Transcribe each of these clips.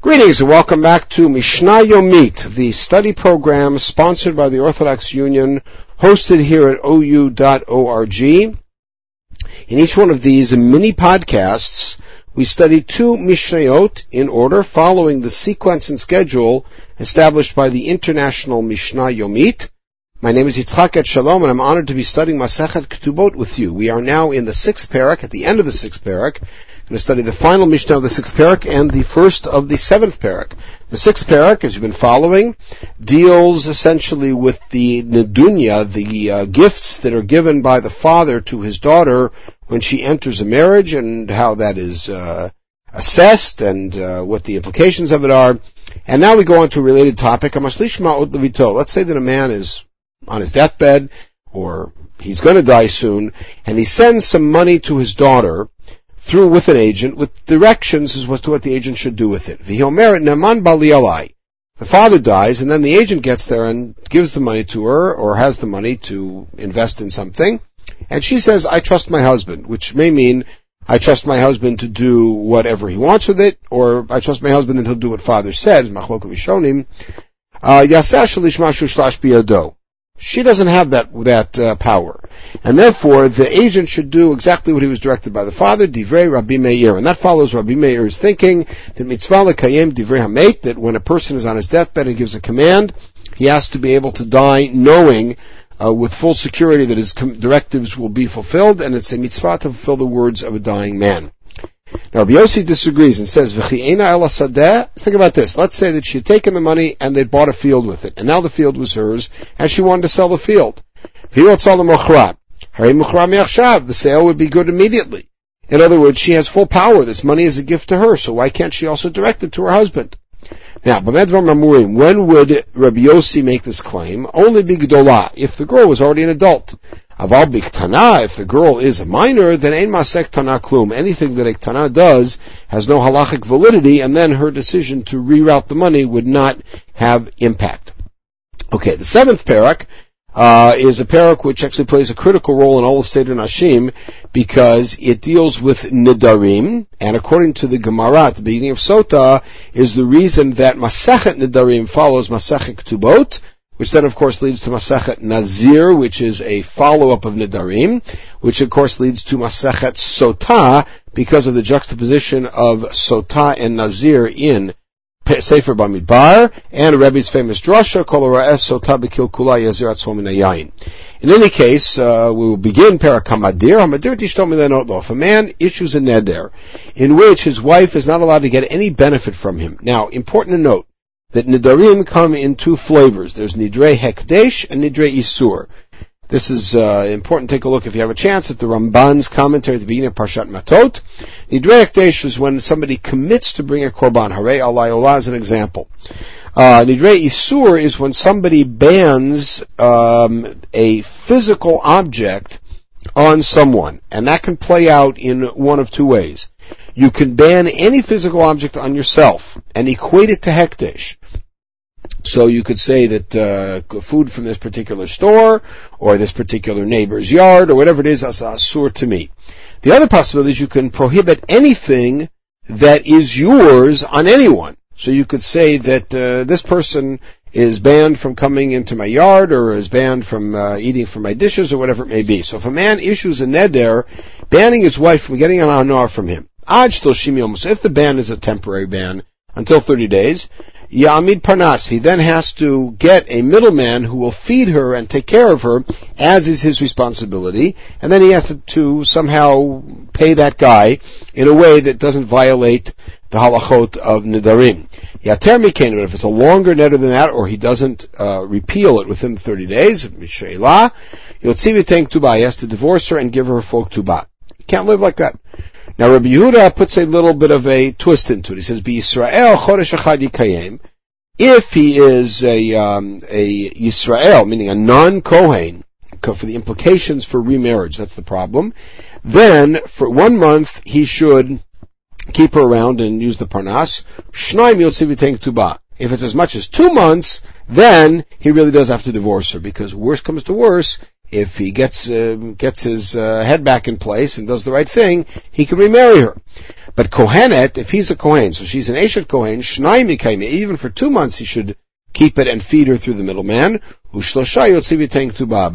Greetings and welcome back to Mishnah Yomit, the study program sponsored by the Orthodox Union, hosted here at ou.org. In each one of these mini podcasts, we study two Mishnayot in order following the sequence and schedule established by the International Mishnah Yomit. My name is Yitzchak Etshalom and I'm honored to be studying Masechet Ketubot with you. We are now in the sixth parak, at the end of the sixth parak, going to study the final Mishnah of the sixth parak and the first of the seventh parak. The sixth parak, as you've been following, deals essentially with the nedunya, the uh, gifts that are given by the father to his daughter when she enters a marriage and how that is uh, assessed and uh, what the implications of it are. And now we go on to a related topic. Let's say that a man is on his deathbed or he's going to die soon and he sends some money to his daughter through with an agent with directions as to what the agent should do with it. The father dies and then the agent gets there and gives the money to her or has the money to invest in something. And she says, I trust my husband, which may mean I trust my husband to do whatever he wants with it, or I trust my husband that he'll do what father says, machlok uh, she doesn't have that that uh, power, and therefore the agent should do exactly what he was directed by the father. Divrei Rabbi Meir, and that follows Rabbi Meir's thinking that mitzvah lekayem divrei hamet. That when a person is on his deathbed and gives a command, he has to be able to die knowing uh, with full security that his directives will be fulfilled, and it's a mitzvah to fulfill the words of a dying man. Now, Rabbi disagrees and says, Think about this. Let's say that she had taken the money and they'd bought a field with it, and now the field was hers, and she wanted to sell the field. The sale would be good immediately. In other words, she has full power. This money is a gift to her, so why can't she also direct it to her husband? Now, when would Rabbi Yossi make this claim? Only bigdolah, if the girl was already an adult. Aval biktana, if the girl is a minor, then ein masek tana klum. Anything that a tana does has no halachic validity, and then her decision to reroute the money would not have impact. Okay, the seventh parak uh, is a parak which actually plays a critical role in all of Seder Nashim because it deals with Nidarim, and according to the Gemara at the beginning of Sota, is the reason that Masechet Nidarim follows Masechet Ketubot, which then of course leads to Masechet Nazir, which is a follow-up of Nidarim, which of course leads to Masechet Sota, because of the juxtaposition of Sota and Nazir in Sefer Bamidbar, and Rebbe's famous drasha, Kol Sota Bekil Kula Yazir Atzom In any case, uh, we will begin Parakamadir. Hamadir Tishtom If a man issues a neder, in which his wife is not allowed to get any benefit from him. Now, important to note, that nidarim come in two flavors. There's nidre hekdesh and nidre isur. This is uh, important. Take a look if you have a chance at the Ramban's commentary at the beginning of Parshat Matot. Nidre hekdesh is when somebody commits to bring a korban. Harei alai is an example. Uh, nidre isur is when somebody bans um, a physical object on someone, and that can play out in one of two ways. You can ban any physical object on yourself and equate it to hekdesh. So you could say that uh, food from this particular store or this particular neighbor's yard or whatever it is, asur to me. The other possibility is you can prohibit anything that is yours on anyone. So you could say that uh, this person is banned from coming into my yard or is banned from uh, eating from my dishes or whatever it may be. So if a man issues a neder, banning his wife from getting an honor from him, if the ban is a temporary ban until 30 days, Yamid Parnas, he then has to get a middleman who will feed her and take care of her, as is his responsibility, and then he has to, to somehow pay that guy in a way that doesn't violate the halachot of Nidarim. Yater Mikain, but if it's a longer neder than that, or he doesn't uh, repeal it within 30 days, Mishayla, Yotzivi Tank Tuba, he has to divorce her and give her full Tuba. He can't live like that. Now Rabbi Yehuda puts a little bit of a twist into it. He says, "Israel chodesh echad yikayim." If he is a um, a Yisrael, meaning a non-Kohen, for the implications for remarriage, that's the problem. Then for one month he should keep her around and use the parnas. If it's as much as two months, then he really does have to divorce her because worse comes to worse, if he gets uh, gets his uh, head back in place and does the right thing, he can remarry her. But Kohenet, if he's a Kohen, so she's an Eshet Kohen, Shnai Mikayim, even for two months he should keep it and feed her through the middleman. But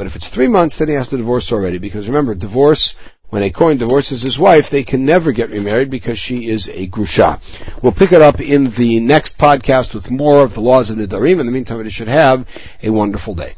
if it's three months, then he has to divorce already, because remember, divorce, when a Kohen divorces his wife, they can never get remarried because she is a Grusha. We'll pick it up in the next podcast with more of the laws of Nidarim. In the meantime, it should have a wonderful day.